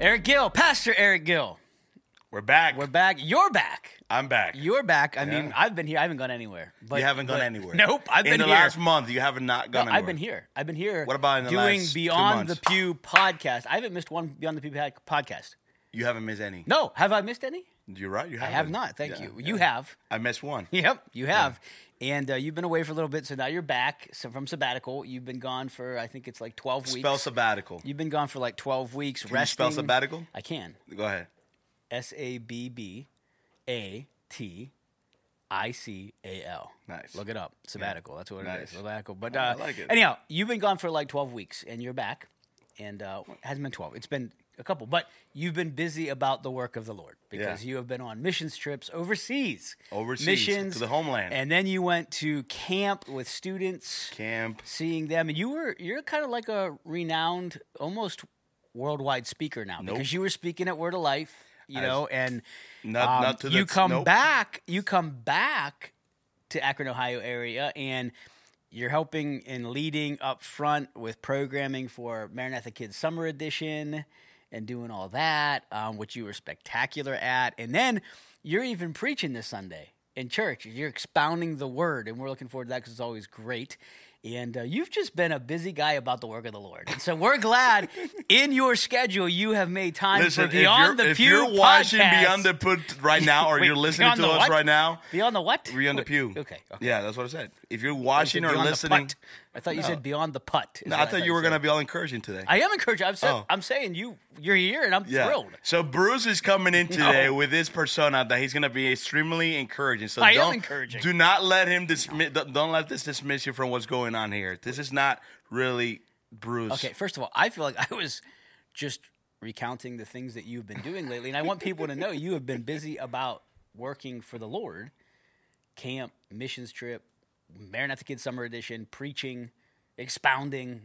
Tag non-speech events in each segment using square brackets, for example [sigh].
Erick Gill, Pastor Erick Gill. We're back. We're back. You're back. I'm back. You're back. I mean, I've been here. I haven't gone anywhere. But you haven't gone but- anywhere. [laughs] Nope. I've in been the here. last month. You have not No, gone anywhere. I've been here. I've been here. What about in the doing last two Beyond the months? Pew podcast? I haven't missed one Beyond the Pew podcast. You haven't missed any. No, have I missed any? You're right. You I haven't. have not. Thank Yeah, you. You yeah. have. I missed one. [laughs] Yep, you have. And uh, you've been away for a little bit, so now you're back so from sabbatical. You've been gone for I think it's like 12 weeks. Spell sabbatical. You've been gone for like 12 weeks Can you resting. spell sabbatical? I can. Go ahead. S A B B A T I C A L. Nice. Look it up. Sabbatical. That's what it Nice. is. Sabbatical. But I uh, like it. anyhow, you've been gone for like 12 weeks and you're back. And uh, it hasn't been 12. It's been a couple. But you've been busy about the work of the Lord because Yeah. you have been on missions trips overseas. Overseas, Missions. to the homeland. And then you went to camp with students Camp. seeing them, and you were you're kind of like a renowned, almost worldwide speaker now Nope. because you were speaking at Word of Life, you I- know, and Not- um, not to you come nope. back, you come back to Akron, Ohio area, and you're helping and leading up front with programming for Maranatha Kids Summer Edition and doing all that, um, which you were spectacular at, and then you're even preaching this Sunday in church. You're expounding the word, and we're looking forward to that because it's always great. And uh, you've just been a busy guy about the work of the Lord, and so we're glad [laughs] in your schedule you have made time Listen, for Beyond the you're, if you're watching podcast. Beyond the Put right now, or [laughs] Wait, you're listening to us what? right now, Beyond the what? Beyond the Pew. Okay. okay. Yeah, that's what I said. If you're watching or listening. I thought you No. said beyond the putt. No, what I thought you were gonna be all encouraging today. I am encouraging. I'm, sa- Oh. I'm saying you you're here and I'm Yeah. thrilled. So Bruce is coming in [laughs] today No. with his persona that he's gonna be extremely encouraging. So I am don't encouraging. do not let him dismiss. Don't let this dismiss you from what's going on here. This is not really Bruce. Okay, first of all, I feel like I was just recounting the things that you've been doing lately, and I want people to know you have been busy about working for the Lord, camp, missions trip, Maranatha Kids Summer Edition, preaching, expounding.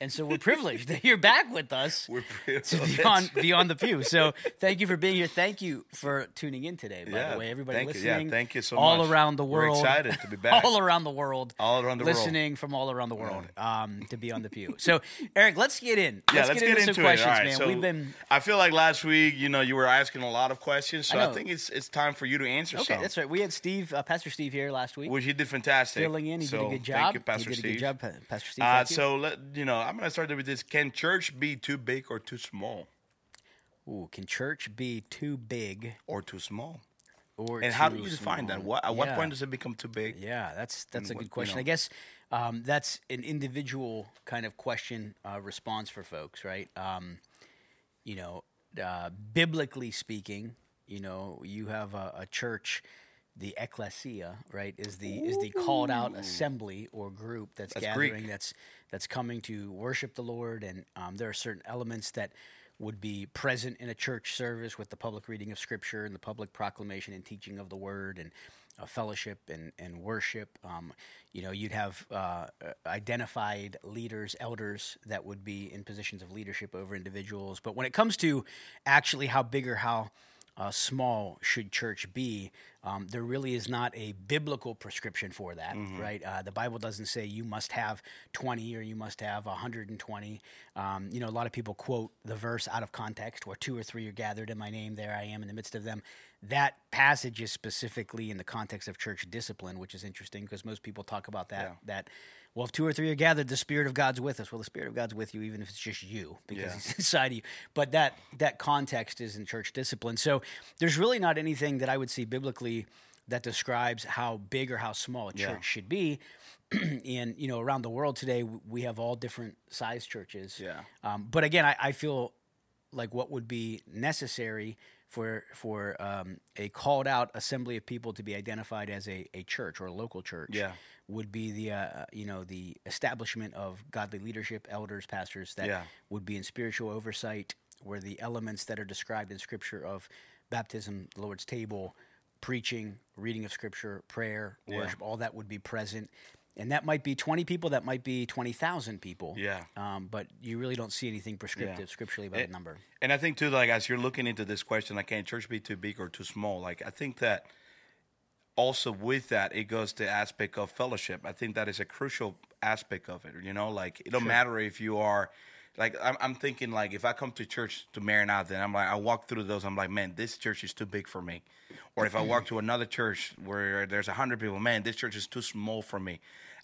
And so we're privileged [laughs] that you're back with us We're to privileged. beyond beyond the pew. So thank you for being here. Thank you for tuning in today. By Yeah, the way, everybody thank you. Yeah, listening, thank you so all much. around the world. We're excited to be [laughs] back. all around the world, All around the world. listening from all around the world um, to be on the pew. So Erick, let's get in. Yeah, let's, let's get, into, some it. questions, All right, man. so We've been I feel like last week, you know, you were asking a lot of questions, so I I, think it's it's time for you to answer okay. some. That's right. We had Steve, uh, Pastor Steve, here last week, Which he did fantastic. filling in. He so did a good job. Thank you, Pastor he did Steve. a good job, Pastor Steve. Uh, so let you know, I'm gonna start with this. Can church be too big or too small, Ooh, can church be too big or too small? or And how do you define that? What at what point does it become too big? Yeah, that's that's a what- good you question. know. I guess um, that's an individual kind of question uh, response for folks, right? Um, you know, uh, biblically speaking, you know, you have a, a church, the ecclesia, right, is the is the called out assembly or group that's, That's gathering Greek. that's that's coming to worship the Lord, and um, there are certain elements that would be present in a church service with the public reading of Scripture and the public proclamation and teaching of the Word and uh, fellowship and, and worship. Um, you know, you'd have uh, uh, identified leaders, elders that would be in positions of leadership over individuals. But when it comes to actually how big or how uh, small should church be? Um, there really is not a biblical prescription for that, right? Uh, the Bible doesn't say you must have 20 or you must have 120. Um, you know, a lot of people quote the verse out of context where two or three are gathered in my name, there I am in the midst of them. That passage is specifically in the context of church discipline, which is interesting because most people talk about that. That well, if two or three are gathered, the Spirit of God's with us. Well, the Spirit of God's with you, even if it's just you, because Yeah. He's [laughs] inside of you. But that that context is in church discipline. So there's really not anything that I would see biblically that describes how big or how small a church Yeah. should be. [clears throat] and you know, around the world today, we have all different size churches. Yeah. Um, but again, I, I feel like what would be necessary for for um, a called out assembly of people to be identified as a, a church or a local church Yeah. would be the uh, you know the establishment of godly leadership, elders, pastors that Yeah. would be in spiritual oversight, where the elements that are described in Scripture of baptism, the Lord's table, preaching, reading of Scripture, prayer, Yeah. worship, all that would be present. And that might be 20 people, that might be 20,000 people. Yeah. Um, but you really don't see anything prescriptive scripturally about It- a number. And I think too, like as you're looking into this question, like can church be too big or too small? Like I think that also with that it goes to aspect of fellowship. I think that is a crucial aspect of it. You know, like it don't matter if you are like I'm, I'm thinking like if I come to church to Maranatha and I'm like I walk through those I'm like man this church is too big for me, or if I walk to another church where there's a hundred people man this church is too small for me.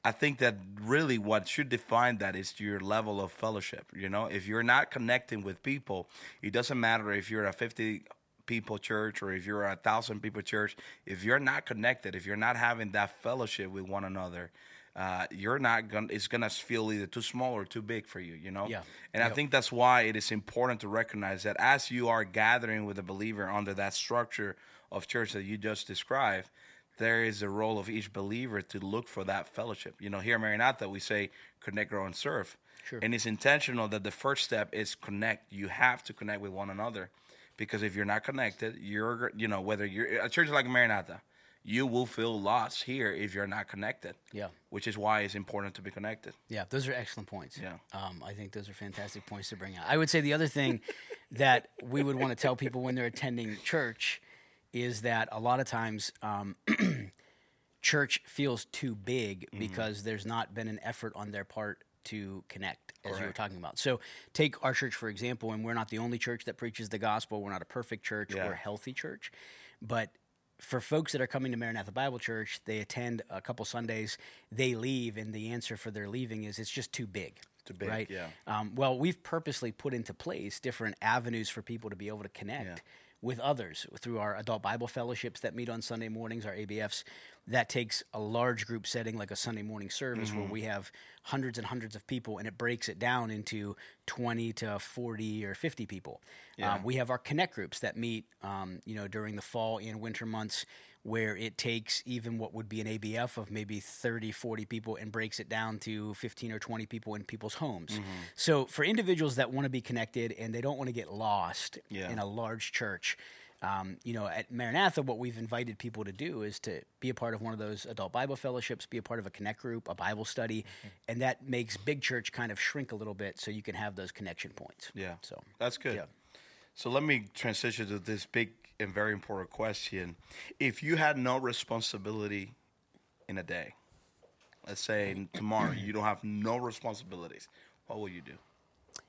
I think that really what should define that is your level of fellowship. You know, if you're not connecting with people, it doesn't matter if you're a 50 people church or if you're a thousand people church. If you're not connected, if you're not having that fellowship with one another, uh, you're not gonna. It's gonna feel either too small or too big for you. You know. Yeah. And I think that's why it is important to recognize that as you are gathering with a believer under that structure of church that you just described, there is a role of each believer to look for that fellowship. You know, here at Maranatha, we say connect, grow, and serve. Sure. And it's intentional that the first step is connect. You have to connect with one another because if you're not connected, you're, you know, whether you're a church like Maranatha, you will feel lost here if you're not connected. Yeah. Which is why it's important to be connected. Yeah, those are excellent points. Yeah. Um, I think those are fantastic points to bring out. I would say the other thing [laughs] that we would want to tell people when they're attending church is that a lot of times um, [clears throat] church feels too big Mm-hmm. because there's not been an effort on their part to connect, as you were talking about. So, take our church for example, and we're not the only church that preaches the gospel. We're not a perfect church. Yeah. We're a healthy church, but for folks that are coming to Maranatha Bible Church, they attend a couple Sundays, they leave, and the answer for their leaving is it's just too big. Too big, right? yeah. Um, well, we've purposely put into place different avenues for people to be able to connect Yeah. With others through our adult Bible fellowships that meet on Sunday mornings, our ABFs. That takes a large group setting like a Sunday morning service Mm-hmm. where we have hundreds and hundreds of people and it breaks it down into 20 to 40 or 50 people. Yeah. Um, we have our connect groups that meet, um, you know, during the fall and winter months where it takes even what would be an ABF of maybe 30, 40 people and breaks it down to 15 or 20 people in people's homes. Mm-hmm. So for individuals that want to be connected and they don't want to get lost Yeah. in a large church, um, you know, at Maranatha, what we've invited people to do is to be a part of one of those adult Bible fellowships, be a part of a connect group, a Bible study, Mm-hmm. and that makes big church kind of shrink a little bit so you can have those connection points. Yeah. So That's good. Yeah. So let me transition to this big and very important question. If you had no responsibility in a day, let's say tomorrow you don't have no responsibilities, what will you do?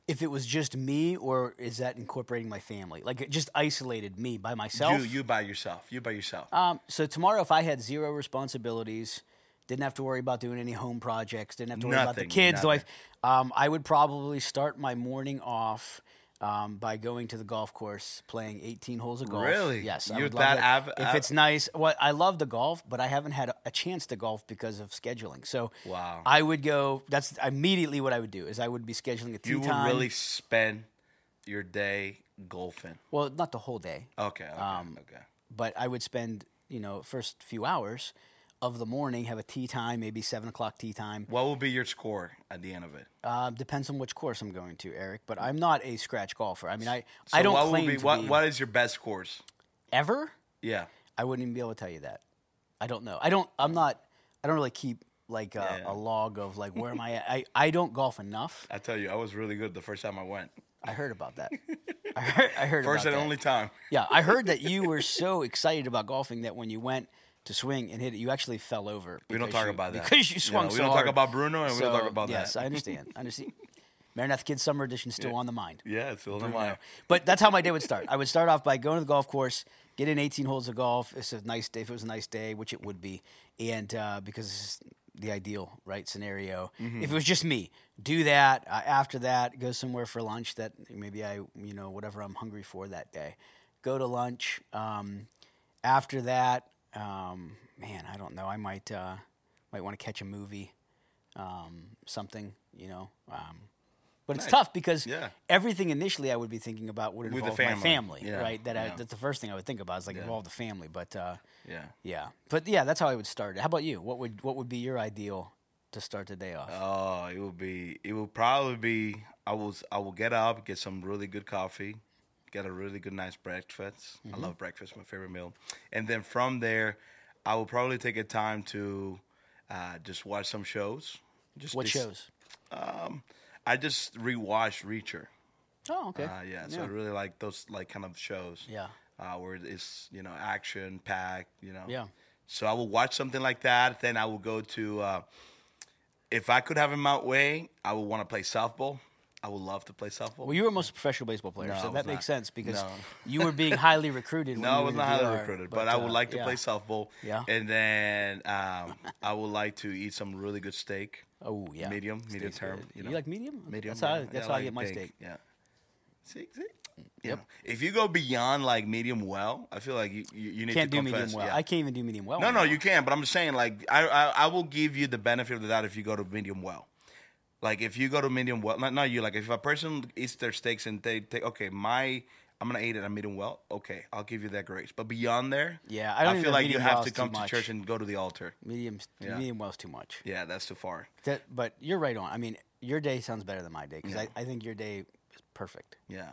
If it was just me, or is that incorporating my family? Like it just isolated me by myself. You you by yourself. You by yourself. Um, so tomorrow, if I had zero responsibilities, didn't have to worry about doing any home projects, didn't have to worry about the Nothing, kids, the wife, um, I would probably start my morning off. Um, by going to the golf course, playing 18 holes of golf. Really? Yes, You're that av- if av- it's nice, well, I love the golf, but I haven't had a, chance to golf because of scheduling. So, Wow. I would go. That's immediately what I would do. Is I would be scheduling a tee you would really spend your day golfing. well, not the whole day. Okay. Okay. Um, okay. but I would spend, you know, first few hours of the morning, have a tee time, maybe seven o'clock tee time. What will be your score at the end of it? Uh, depends on which course I'm going to, Erick. But I'm not a scratch golfer. I mean, I, So I don't what claim be, to what, be What is your best course ever. Yeah. I wouldn't even be able to tell you that. I don't know. I don't. I'm not. I don't really keep like a, Yeah. a log of like where am I at. I I don't golf enough. I tell you, I was really good the first time I went. I heard about that. [laughs] I heard. I heard First and that. only time. Yeah, I heard that you were so excited about golfing that when you went to swing and hit it, you actually fell over. We don't talk you- about that. because you swung. Yeah, swung we so don't hard. talk about Bruno, and we don't talk about yes, that. Yes, I understand. I understand. [laughs] Maranatha Kids Summer Edition is still on the mind. Yeah, it's still in Bruno. my. But that's how my day would start. I would start off by going to the golf course, get in 18 holes of golf. It's a nice day if it was a nice day, which it would be, and uh, because this is the ideal right scenario. Mm-hmm. If it was just me, do that. Uh, after that, go somewhere for lunch that maybe I, you know, whatever I'm hungry for that day. Go to lunch. Um, after that, um, man, I don't know. I might uh, might want to catch a movie, um, something, you know. Um, but it's Nice. tough because Yeah. everything initially I would be thinking about would With involve my family. family, Yeah, right? That I, that's the first thing I would think about is like Yeah. involve the family. But uh, Yeah. yeah, but yeah, that's how I would start. it. How about you? What would what would be your ideal to start the day off? Oh, it would be. It would probably be. I was. I will get up, get some really good coffee, get a really good nice breakfast. Mm-hmm. I love breakfast, my favorite meal. And then from there, I will probably take a time to uh, just watch some shows. Just what dis- shows? I just rewatched Reacher. Oh, okay. Uh, yeah, so I really like those like kind of shows. Yeah. Uh, where it's you know action packed. You know. Yeah. So I will watch something like that. Then I will go to. Uh, if I could have it my way, I would want to play softball. I would love to play softball. Well, you were most professional baseball player, No, I so that makes not. sense because No. you were being highly recruited. [laughs] no, I was not highly recruited, but, I would uh, like to yeah. play softball. Yeah. And then um, I would like to eat some really good steak. Oh yeah, Medium, medium term, you You, like medium? Medium. That's how I, yeah. that's Yeah, how I like get my big, steak. Yeah. See, see. You Yep. know, if you go beyond like medium well, I feel like you you, you need Can't to do confess. medium well. yeah. I can't even do medium well. No, no, you can. But I'm just saying, like, I, I, I will give you the benefit of the doubt if you go to medium well. Like, if you go to medium well, not, not you. Like, if a person eats their steaks and they take, okay, my, I'm gonna eat it at medium well. Okay, I'll give you that grace. But beyond there, Yeah, I don't I feel like you have well to come to church and go to the altar. medium Yeah. medium well is too much. Yeah, that's too far. That, but you're right on. I mean, your day sounds better than my day because Yeah. I, I think your day is perfect. Yeah.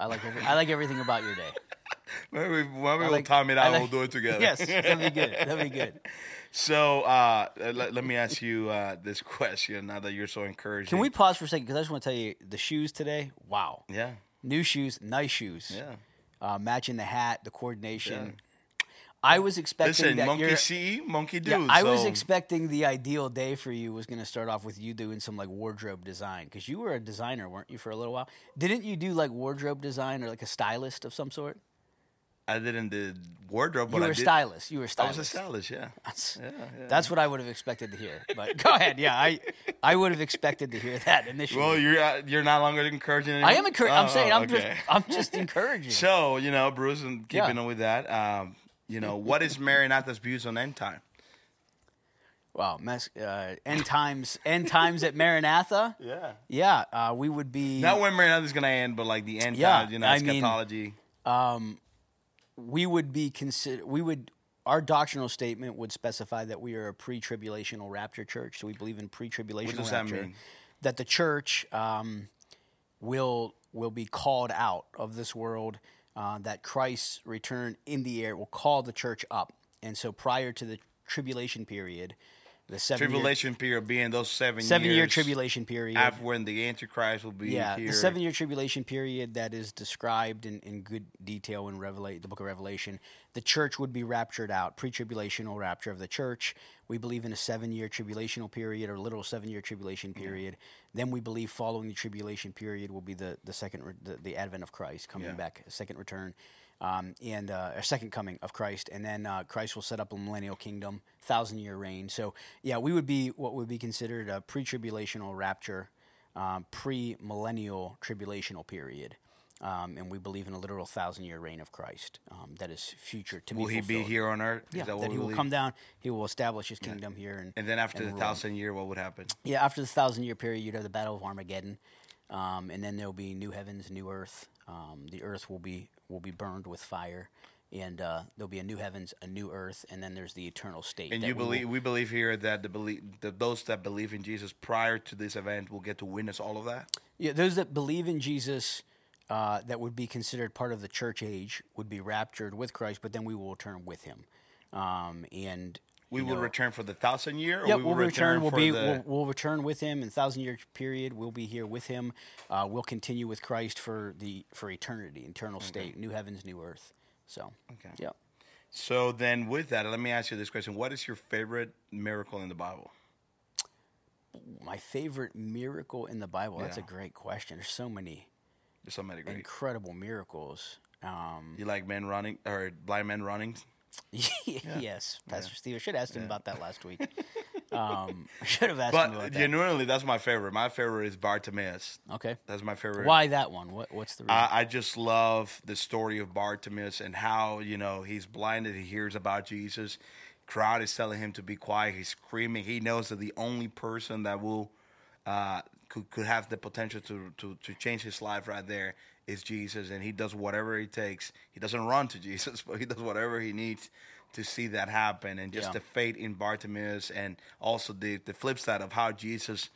I like every, I like everything about your day. [laughs] Maybe, maybe we'll like- time it out. like- we'll do it together. yes, that'd be good. That'd be good. [laughs] So uh, let, let me ask you uh, this [laughs] question. Now that you're so encouraging, Can we pause for a second? Because I just want to tell you the shoes today. Wow, Yeah. new shoes, nice shoes. Yeah. Uh, matching the hat, the coordination. I was expecting Listen, that monkey see, monkey do. Yeah, I was expecting the ideal day for you was going to start off with you doing some like wardrobe design because you were a designer, weren't you, for a little while? Didn't you do like wardrobe design or like a stylist of some sort? I didn't do wardrobe, but you were I a did. stylist. You were a stylist. I was a stylist. Yeah. [laughs] That's, Yeah, yeah. that's what I would have expected to hear. But go ahead. Yeah, I I would have expected to hear that initially. Well, you're uh, you're not longer encouraging. Anymore? I am encouraging. I'm Oh, saying I'm okay. just I'm [laughs] just encouraging. So you know, Bruce, and Yeah. keeping on with that, um, you know, what is Maranatha's views on end time? wow, mess, uh, end times end times at Maranatha. Yeah. Yeah, uh, we would be. Not when Maranatha's gonna end, but like the end Yeah, times. You know, I mean- eschatology. We would be consider we would our doctrinal statement would specify that we are a pre-tribulational rapture church. So we believe in pre-tribulational What does that rapture. mean? that the church um, will will be called out of this world uh, that christ's return in the air will call the church up. And so prior to the tribulation period the seven Tribulation period being those seven year, seven years year tribulation period after when the Antichrist will be yeah, here. the seven year tribulation period that is described in, in good detail in Revelate, the book of Revelation. The church would be raptured out, pre tribulational rapture of the church. We believe in a seven year tribulational period or literal seven year tribulation period. Then we believe following the tribulation period will be the, the second, re- the, the advent of Christ coming Yeah. back, second return. Um, and uh, a second coming of Christ, and then uh, Christ will set up a millennial kingdom, thousand year reign. So, yeah, we would be what would be considered a pre tribulational rapture um, pre-millennial tribulational period, um, and we believe in a literal thousand-year reign of Christ that that is future to will be he be here on earth? Is Yeah, that that, he will come down. He will establish his kingdom here, and And then after and the thousand year, what would happen? yeah, after the thousand-year period, you'd have the Battle of Armageddon, um, and then there will be new heavens, new earth. Um, the earth will be will be burned with fire, and uh, there'll be a new heavens, a new earth, and then there's the eternal state. And you we will- believe we believe here that the believe that those that believe in Jesus prior to this event will get to witness all of that. Yeah, those that believe in Jesus, uh, that would be considered part of the church age, would be raptured with Christ, but then we will return with Him, um, and We will know, return for the thousand year. Or Yep, we we'll will return. We'll be. the, We'll, we'll return with him in thousand year period. We'll be here with him. Uh, we'll continue with Christ for the for eternity, eternal state, new heavens, new earth. So, Okay. yeah. So then, with that, let me ask you this question: What is your favorite miracle in the Bible? My favorite miracle in the Bible. That's a great question. There's so many There's so many great. incredible miracles. Um, You like men running or blind men running? [laughs] yes, Pastor Steve. I should have asked him about that last week. [laughs] um, [laughs] I should have asked him about But that. genuinely, that's my favorite. My favorite is Bartimaeus. okay. That's my favorite. Why that one? What What's the reason? I, I just love the story of Bartimaeus and how you know he's blinded. He hears about Jesus. Crowd is telling him to be quiet. He's screaming. He knows that the only person that will uh, could could have the potential to, to to change his life right there is Jesus, and he does whatever it takes. He doesn't run to [laughs] Jesus, but he does whatever he needs to see that happen. And just Yeah. the fate in Bartimaeus, and also the the flip side of how Jesus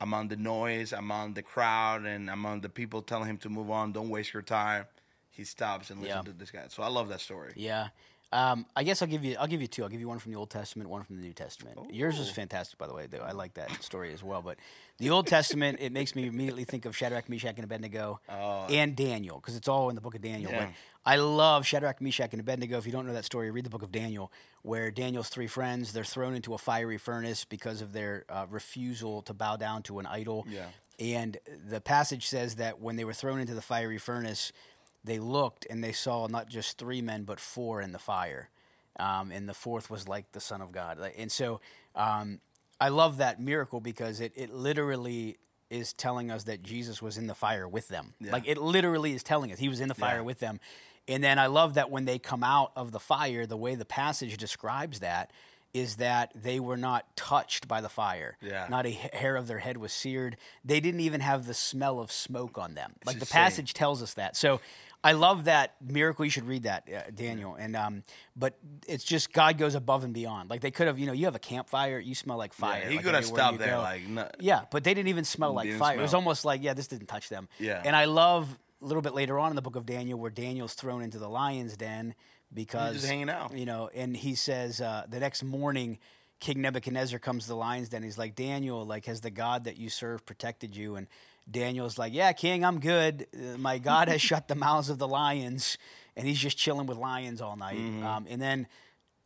among the noise, among the crowd, and among the people telling him to move on, don't waste your time. He stops and listens Yeah. to this guy. So I love that story. Yeah. Um, I guess I'll give you I'll give you two. I'll give you one from the Old Testament, one from the New Testament. Yours is fantastic, by the way. Though I like that story as well. But the Old Testament, it makes me immediately think of Shadrach, Meshach, and Abednego, and Daniel, because it's all in the book of Daniel. Yeah. I love Shadrach, Meshach, and Abednego. If you don't know that story, read the book of Daniel, where Daniel's three friends they're thrown into a fiery furnace because of their uh, refusal to bow down to an idol. Yeah. And the passage says that when they were thrown into the fiery furnace, they looked and they saw not just three men, but four in the fire. Um, and the fourth was like the Son of God. And so um, I love that miracle because it, it literally is telling us that Jesus was in the fire with them. Yeah. Like it literally is telling us he was in the fire Yeah. with them. And then I love that when they come out of the fire, the way the passage describes that is that they were not touched by the fire. Yeah. Not a hair of their head was seared. They didn't even have the smell of smoke on them. Like the passage tells us that. So I love that miracle. You should read that, uh, Daniel. And um, but it's just God goes above and beyond. Like they could have, you know, you have a campfire, you smell like fire. he like could have stopped there, go. like, no- yeah, but they didn't even smell like fire. It was almost like, yeah, this didn't touch them. Yeah. And I love a little bit later on in the book of Daniel where Daniel's thrown into the lion's den because just hanging out. You know, and he says uh, the next morning. King Nebuchadnezzar comes to the lion's den. He's like, Daniel, like, has the God that you serve protected you? And Daniel's like, Yeah, King, I'm good. Uh, My God has [laughs] shut the mouths of the lions, and he's just chilling with lions all night. Mm-hmm. Um, and then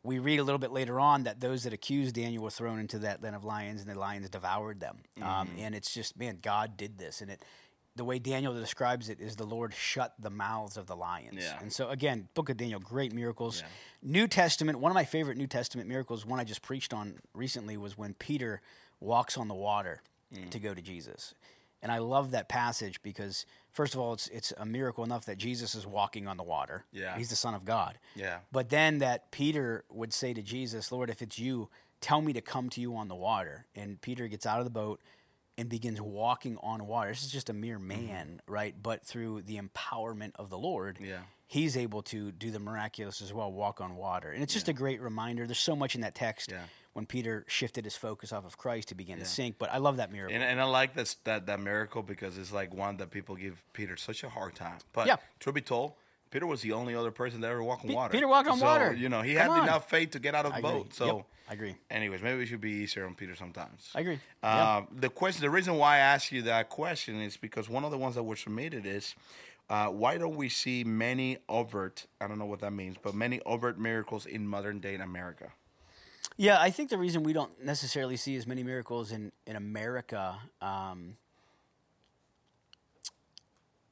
we read a little bit later on that those that accused Daniel were thrown into that den of lions, and the lions devoured them. Um, Mm-hmm. and it's just, man, God did this, and it. The way Daniel describes it is the Lord shut the mouths of the lions. Yeah. And so again, Book of Daniel, great miracles. Yeah. New Testament, one of my favorite New Testament miracles, one I just preached on recently, was when Peter walks on the water Mm. to go to Jesus. And I love that passage because, first of all, it's it's a miracle enough that Jesus is walking on the water. Yeah. He's the Son of God. Yeah. But then that Peter would say to Jesus, Lord, if it's you, tell me to come to you on the water. And Peter gets out of the boat and begins walking on water. This is just a mere man, right? But through the empowerment of the Lord, Mm-hmm. Yeah. he's able to do the miraculous as well, walk on water. And it's just a great reminder. There's so much in that text Yeah. When Peter shifted his focus off of Christ to begin to sink. But I love that miracle. And, and I like this that that miracle because it's like one that people give Peter such a hard time. But Yeah. truth be told, Peter was the only other person that ever walked on water. Peter walked on So, water. You know, he Come had on. enough faith to get out of the boat. So, Yep, I agree. anyways, maybe we should be easier on Peter sometimes. I agree. Uh, The question, the reason why I asked you that question is because one of the ones that were submitted is, uh, why don't we see many overt? I don't know what that means, but many overt miracles in modern day in America. Yeah, I think the reason we don't necessarily see as many miracles in in America, um,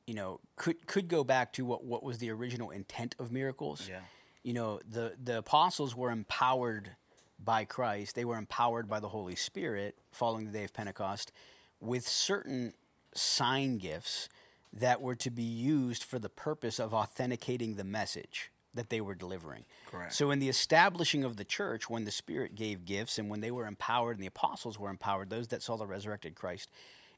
you know, could could go back to what what was the original intent of miracles. Yeah. You know, the the apostles were empowered by Christ. They were empowered by the Holy Spirit following the day of Pentecost with certain sign gifts that were to be used for the purpose of authenticating the message that they were delivering. Correct. So in the establishing of the church, when the Spirit gave gifts and when they were empowered and the apostles were empowered, those that saw the resurrected Christ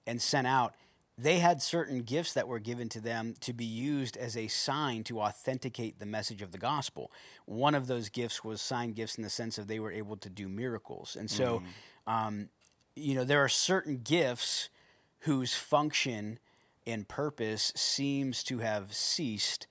and sent out, they had certain gifts that were given to them to be used as a sign to authenticate the message of the gospel. One of those gifts was sign gifts in the sense of they were able to do miracles. And so, um, you know, there are certain gifts whose function and purpose seems to have ceased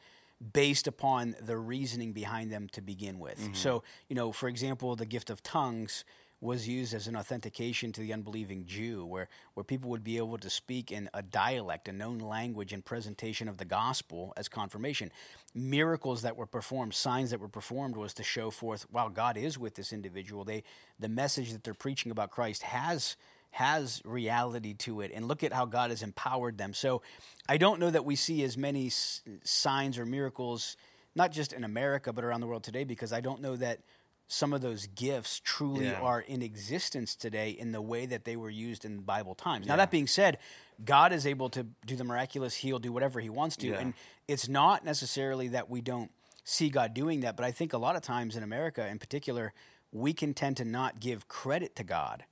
based upon the reasoning behind them to begin with. Mm-hmm. So, you know, for example, the gift of tongues was used as an authentication to the unbelieving Jew, where, where people would be able to speak in a dialect, a known language, and presentation of the gospel as confirmation. Miracles that were performed, signs that were performed, was to show forth, wow, God is with this individual. They, the message that they're preaching about Christ has has reality to it and look at how God has empowered them. So I don't know that we see as many s- signs or miracles not just in America but around the world today because I don't know that some of those gifts truly Yeah. are in existence today in the way that they were used in Bible times. Now that being said, God is able to do the miraculous, heal, do whatever he wants to Yeah. and it's not necessarily that we don't see God doing that, but I think a lot of times in America in particular, we can tend to not give credit to God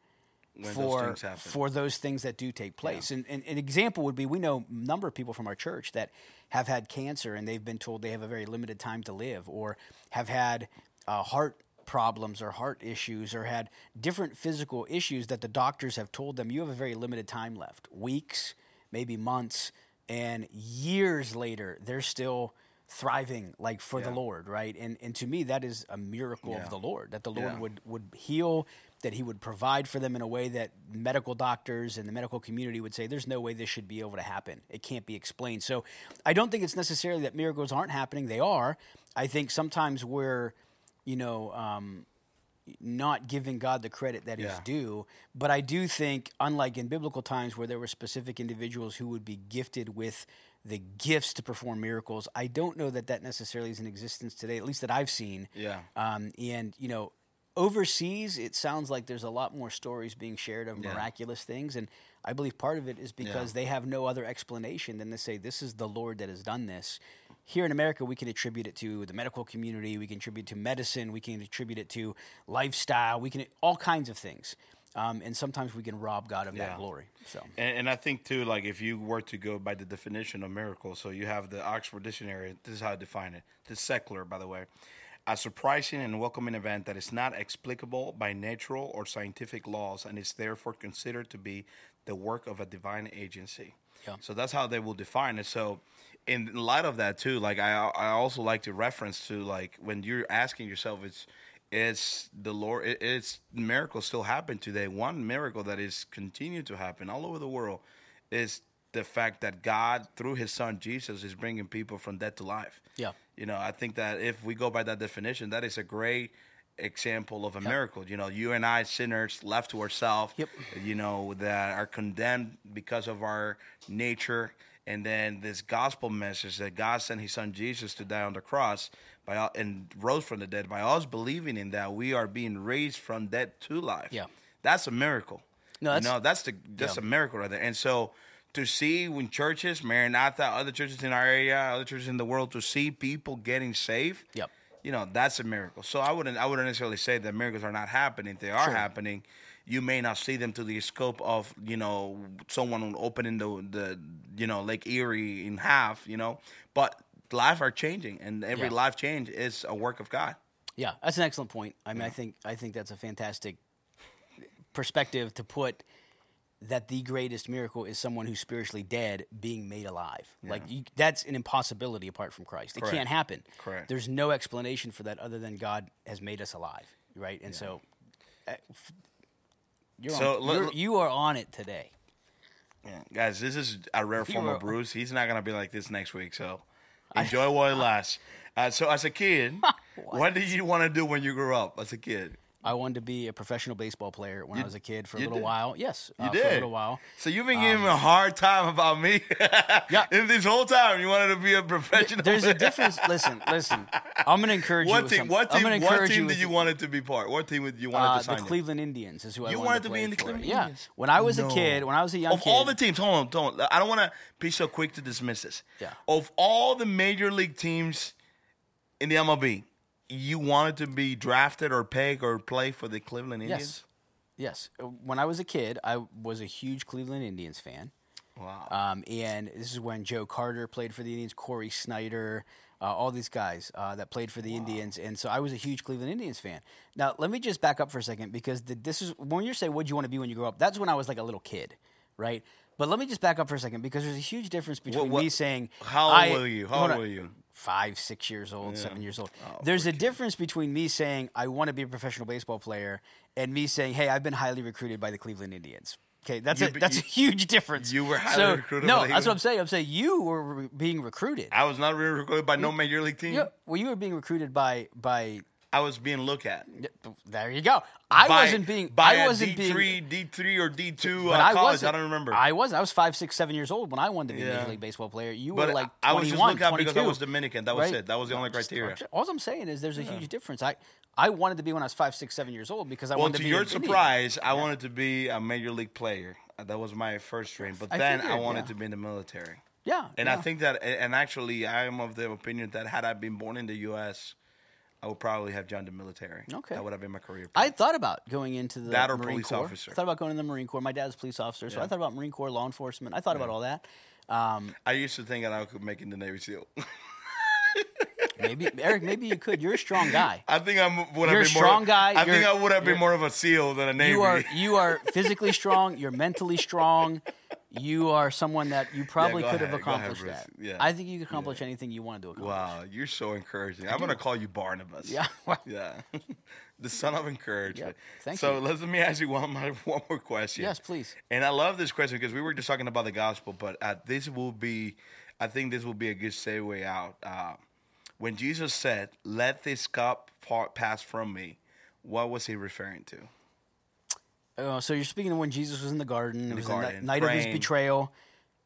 for for those things that do take place. And, and an example would be we know a number of people from our church that have had cancer and they've been told they have a very limited time to live, or have had uh, heart problems or heart issues, or had different physical issues that the doctors have told them you have a very limited time left, weeks, maybe months, and years later they're still thriving like for the Lord, right? And and to me that is a miracle Yeah. of the Lord that the Lord Yeah. would would heal that he would provide for them in a way that medical doctors and the medical community would say there's no way this should be able to happen it can't be explained so i don't think it's necessarily that miracles aren't happening they are i think sometimes we're you know um, not giving God the credit that is Yeah. due. But I do think, unlike in biblical times where there were specific individuals who would be gifted with the gifts to perform miracles, I don't know that that necessarily is in existence today, at least that I've seen. Yeah. Um, and, you know, overseas, it sounds like there's a lot more stories being shared of Yeah. miraculous things. And I believe part of it is because they have no other explanation than to say, this is the Lord that has done this. Here in America, we can attribute it to the medical community, we can attribute it to medicine, we can attribute it to lifestyle, we can all kinds of things. Um, and sometimes we can rob God of Yeah. that glory. So, And, and I think too, like if you were to go by the definition of miracle, so you have the Oxford Dictionary. This is how I define it. The secular, by the way, a surprising and welcoming event that is not explicable by natural or scientific laws, and is therefore considered to be the work of a divine agency. Yeah. So that's how they will define it. So, in light of that too, like I, I also like to reference to like when you're asking yourself, it's it's the Lord. It, it's miracles still happen today. One miracle that is continued to happen all over the world is the fact that God, through His Son Jesus, is bringing people from death to life. Yeah. You know, I think that if we go by that definition, that is a great example of a miracle. You know, you and I, sinners, left to ourselves, Yep. you know, that are condemned because of our nature. And then this gospel message that God sent His Son Jesus to die on the cross by and rose from the dead. By us believing in that, we are being raised from death to life. Yeah. that's a miracle. No, you that's- know, that's the that's yeah. a miracle right there. And so to see when churches, Maranatha, other churches in our area, other churches in the world, to see people getting saved, Yep. you know, that's a miracle. So I wouldn't I wouldn't necessarily say that miracles are not happening. They are Sure. happening. You may not see them to the scope of you know someone opening the the you know Lake Erie in half, you know, but life are changing, and every Yeah. life change is a work of God. Yeah, that's an excellent point. I mean, I think I think that's a fantastic perspective to put that the greatest miracle is someone who's spiritually dead being made alive. Like you, that's an impossibility apart from Christ. It Correct. can't happen. Correct. There's no explanation for that other than God has made us alive, right? And so, uh, f- you're So on, let- you're, you are on it today. Yeah, guys, this is a rare form were- of Bruce. He's not gonna be like this next week, so enjoy while it [laughs] lasts. Uh, so, as a kid, [laughs] what did you want to do when you grew up? As a kid, I wanted to be a professional baseball player when I was a kid for a little did? while. Yes, you uh, did for a little while. So you've been giving him a hard time about me. [laughs] Yeah. And this whole time, you wanted to be a professional. There's a difference. Listen, listen. I'm going to encourage you. What with team? What I'm team? gonna What team you did with- you wanted to be part? What team did you want Uh, to sign? the in? Cleveland Indians is who I You wanted, wanted to to be in the. Cleveland Yeah, Indians? when I was a kid, when I was a young of kid, all the teams, hold on, don't. I don't want to be so quick to dismiss this. Yeah. Of all the major league teams in the MLB, you wanted to be drafted or pegged or play for the Cleveland Indians. yes, yes. When I was a kid, I was a huge Cleveland Indians fan. Wow. Um, and this is when Joe Carter played for the Indians, Cory Snyder, uh, all these guys uh, that played for the Indians. And so I was a huge Cleveland Indians fan. Now, let me just back up for a second because the, this is when you say, what do you want to be when you grow up? That's when I was like a little kid, right? But let me just back up for a second because there's a huge difference between what- me saying, How old were you? How old were you? Five, six years old, seven years old. Oh, There's a difference between me saying I want to be a professional baseball player and me saying, "Hey, I've been highly recruited by the Cleveland Indians." Okay, that's You- a that's you- a huge difference. you were highly so, recruited No, by the that's what I'm saying. I'm saying you were re- being recruited. I was not really recruited by no major league team. Yeah, well, you were being recruited by by. I was being looked at. There you go. I by, wasn't being. by I a wasn't D3, being. D3 or D2 uh, But I college. I don't remember. I was. I was five, six, seven years old when I wanted to be a Yeah. major league baseball player. You but were like I was just looked at because I was Dominican. That was Right. it. That was the only criteria. All I'm saying is there's a huge difference. I I wanted to be when I was five, six, seven years old because I Well, wanted to to be your an Indian. surprise, I wanted to be a major league player. Uh, That was my first dream. But I then I wanted yeah. to be in the military. Yeah, And yeah. I think that, and actually, I am of the opinion that had I been born in the U.S., I would probably have joined the military. Okay. That would have been my career. I thought about going into the That or Marine police Corps. officer. I thought about going in the Marine Corps. My dad's a police officer, so Yeah. I thought about Marine Corps, law enforcement. I thought about all that. Um, I used to think that I could make it in the Navy SEAL. [laughs] maybe Erick, maybe you could. You're a strong guy. [laughs] I think I would have You're a been more. strong guy. I think I would have been more of a SEAL than a Navy. You are you are physically strong. You're mentally strong. You are someone that you probably go could have ahead, ahead, accomplished Bruce. that. Yeah. I think you could accomplish anything you wanted to accomplish. Wow, you're so encouraging. I'm gonna call you Barnabas. Yeah. [laughs] Well, Yeah. [laughs] the son of encouragement. Yeah, thank so you. let me ask you one more, one more question. yes, please. And I love this question because we were just talking about the gospel, but uh, this will be, I think this will be a good segue out. Uh, when Jesus said, "Let this cup pass from me," what was he referring to? Uh, so you're speaking of when Jesus was in the garden. it the was garden, the ni- night of his praying. betrayal.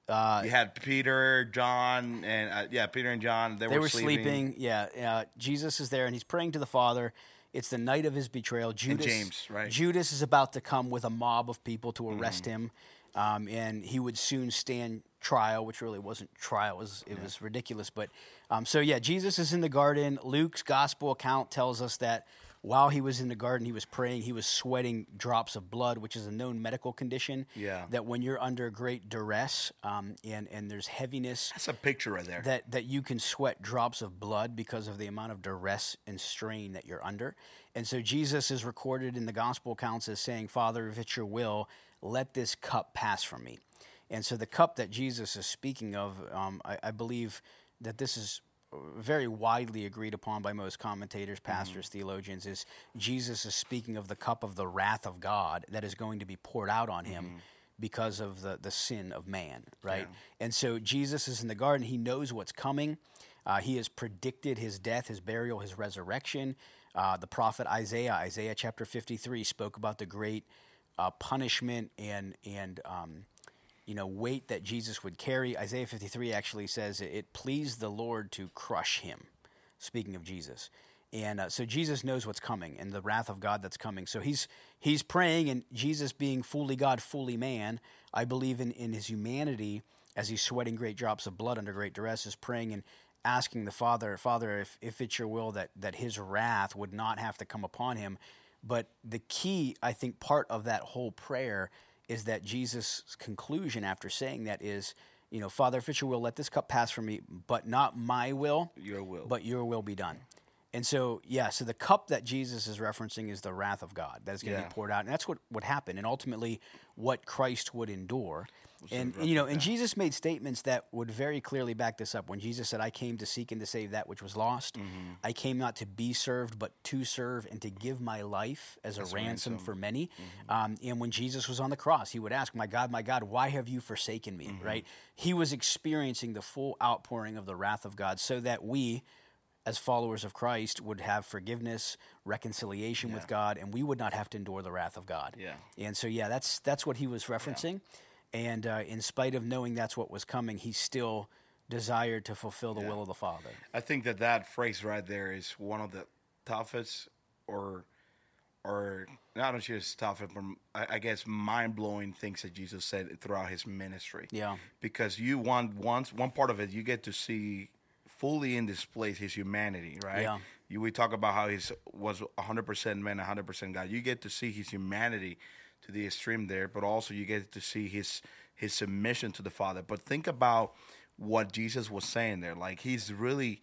Uh, You had Peter, John, and uh, yeah, Peter and John. They, they were sleeping. Yeah, uh, Jesus is there and he's praying to the Father. It's the night of his betrayal. Judas, James, right? Mm-hmm. Judas is about to come with a mob of people to arrest him, um, and he would soon stand trial, which really wasn't trial; it was, it was ridiculous. But um, so yeah, Jesus is in the garden. Luke's gospel account tells us that while he was in the garden, he was praying. He was sweating drops of blood, which is a known medical condition. Yeah. That when you're under great duress um, and and there's heaviness, That's a picture right there. that that you can sweat drops of blood because of the amount of duress and strain that you're under. And so Jesus is recorded in the gospel accounts as saying, "Father, if it's your will, let this cup pass from me." And so the cup that Jesus is speaking of, um, I, I believe that this is very widely agreed upon by most commentators, pastors, theologians, is Jesus is speaking of the cup of the wrath of God that is going to be poured out on him because of the, the sin of man, right? And so Jesus is in the garden. He knows what's coming. Uh, he has predicted his death, his burial, his resurrection. Uh, the prophet Isaiah, Isaiah chapter 53, spoke about the great uh, punishment and, and um, you know, weight that Jesus would carry. Isaiah 53 actually says it pleased the Lord to crush him, speaking of Jesus. And uh, so Jesus knows what's coming and the wrath of God that's coming. So he's he's praying, and Jesus being fully God, fully man, I believe in, in his humanity, as he's sweating great drops of blood under great duress, is praying and asking the Father, Father, if, if it's your will that, that his wrath would not have to come upon him. But the key, I think, part of that whole prayer is that Jesus' conclusion after saying that is, you know, Father, if it's your will, let this cup pass from me, but not my will, Your will. but your will be done. And so, yeah, so the cup that Jesus is referencing is the wrath of God that is going to Yeah. be poured out. And that's what would happen. And ultimately, what Christ would endure. And, you know, and Jesus made statements that would very clearly back this up. When Jesus said, I came to seek and to save that which was lost, Mm-hmm. I came not to be served, but to serve and to give my life as a ransom, for many. Mm-hmm. Um, and when Jesus was on the cross, he would ask, My God, my God, why have you forsaken me? Mm-hmm. Right? He was experiencing the full outpouring of the wrath of God so that we, as followers of Christ, would have forgiveness, reconciliation with God, and we would not have to endure the wrath of God. Yeah. And so, yeah, that's that's what he was referencing. And uh, in spite of knowing that's what was coming, he still desired to fulfill the will of the Father. I think that that phrase right there is one of the toughest, or, or not just toughest, but I, I guess mind blowing things that Jesus said throughout his ministry. Yeah. Because you want once one part of it, you get to see fully in display his humanity, right? Yeah. You, we talk about how he was 100% man, 100% God. You get to see his humanity to the extreme there, but also you get to see his his submission to the Father. But think about what Jesus was saying there. Like he's really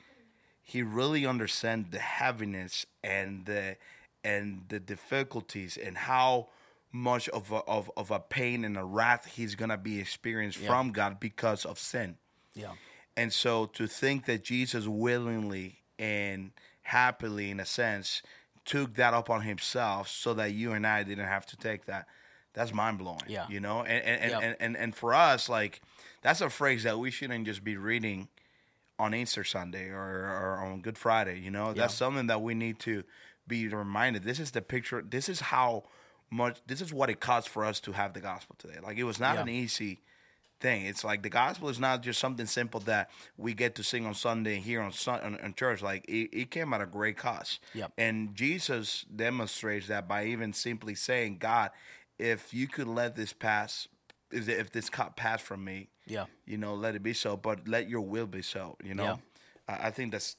he really understands the heaviness and the and the difficulties and how much of a, of, of a pain and a wrath he's gonna be experienced from God because of sin. Yeah. And so to think that Jesus willingly and happily, in a sense, took that upon himself so that you and I didn't have to take that, that's mind blowing. Yeah. You know? And and, and, Yep. and, and and for us, like that's a phrase that we shouldn't just be reading on Easter Sunday or, or on Good Friday, you know? That's something that we need to be reminded. This is the picture this is how much this is what it costs for us to have the gospel today. Like it was not Yeah. an easy thing. It's like the gospel is not just something simple that we get to sing on Sunday here on Sun on, on church. Like it, it came at a great cost. Yep. And Jesus demonstrates that by even simply saying, "God, if you could let this pass, if this cup pass from me, Yeah. you know, let it be so. But let your will be so. You know, I, I think that's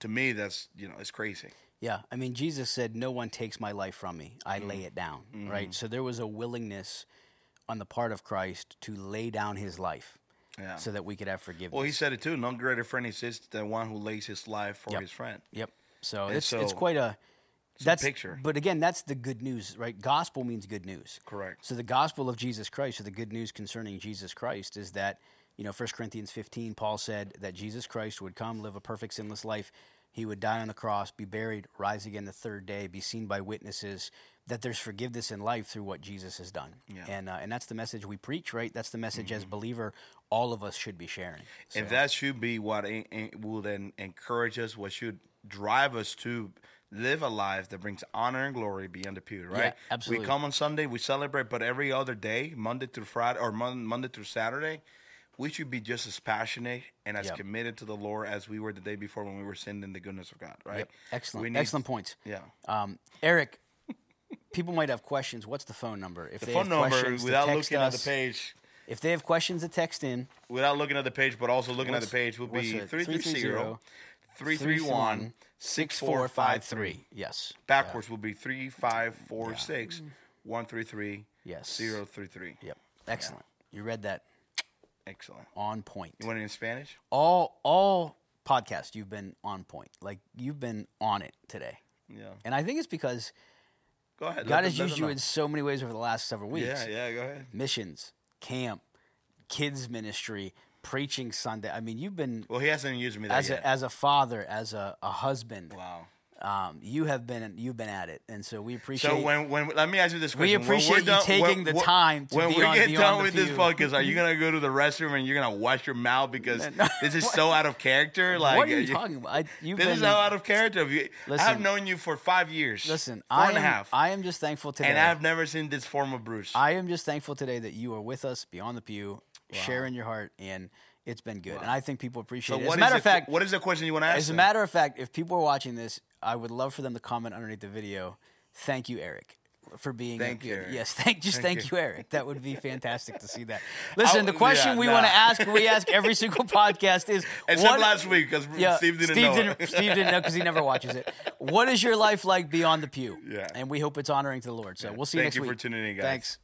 to me that's you know it's crazy. Yeah, I mean, Jesus said, "No one takes my life from me; I lay mm-hmm. it down." Right. Mm-hmm. So there was a willingness on the part of Christ to lay down His life, Yeah. so that we could have forgiveness. well, he said it too. No greater friend exists than one who lays his life for Yep. his friend. Yep. So And it's it's quite a a that's picture. But again, that's the good news, right? Gospel means good news. Correct. So the gospel of Jesus Christ, or the good news concerning Jesus Christ, is that you know, 1 Corinthians 15, Paul said that Jesus Christ would come, live a perfect, sinless life. He would die on the cross, be buried, rise again the third day, be seen by witnesses. That there's forgiveness in life through what Jesus has done, Yeah. Mm-hmm. and uh, and that's the message we preach, right? That's the message as believer, all of us should be sharing. So, And that should be what will then encourage us, what should drive us to live a life that brings honor and glory beyond the pew, right? absolutely. We come on Sunday, we celebrate, but every other day, Monday through Friday or Mon- Monday through Saturday, we should be just as passionate and as Yep. committed to the Lord as we were the day before when we were singing in the goodness of God, right? Yep. Excellent. Need- Excellent points. Yeah. Um, Erick, people might have questions. What's the phone number? If The they phone have number, questions, without looking at the page, If they have questions to text in, without looking at the page, but also looking at the page, what's be it? 330 331 6453. Yes. Backwards will be 3546 133 Yes. 033. Yep. Excellent. You read that Excellent. on point. You want it in Spanish? All all podcasts you've been on point. Like you've been on it today. Yeah. And I think it's because Go ahead. God has used you know. in so many ways over the last several weeks. Yeah, yeah, go ahead. Missions, camp, kids ministry, preaching Sunday. I mean, you've been Well, he hasn't used me that as a, as a father, as a, a husband. wow. Um, you have been you've been at it, and so we appreciate. So when when let me ask you this question. We're appreciate you done- taking when- the time to when we on get done with this podcast, are you gonna go to the restroom and you're gonna wash your mouth because [laughs] No, this is so out of character? Like what are you you- talking about? I, you've This been, is so out of character. Of you. I have known you for five years. Listen, four I and a am, half, I am just thankful today. and I've never seen this form of Bruce. I am just thankful today that you are with us beyond the pew, sharing your heart, and it's been good. And I think people appreciate so it. As a matter of fact, what is the question you want to ask? as a matter of fact, if people are watching this, I would love for them to comment underneath the video. Thank you, Erick. For being Thank you, Erick. yes, thank just Thank thank, you. you. Erick. That would be fantastic to see that. [laughs] Listen, the yeah, question we nah. want to ask, we ask every [laughs] single podcast is Except what- last week because [laughs] Yeah, Steve didn't Steve know. Didn't, it. Steve didn't know because he never watches it. What is your life like beyond the pew? Yeah. And we hope it's honoring to the Lord. So we'll see you next you week. for tuning in, guys. Thanks.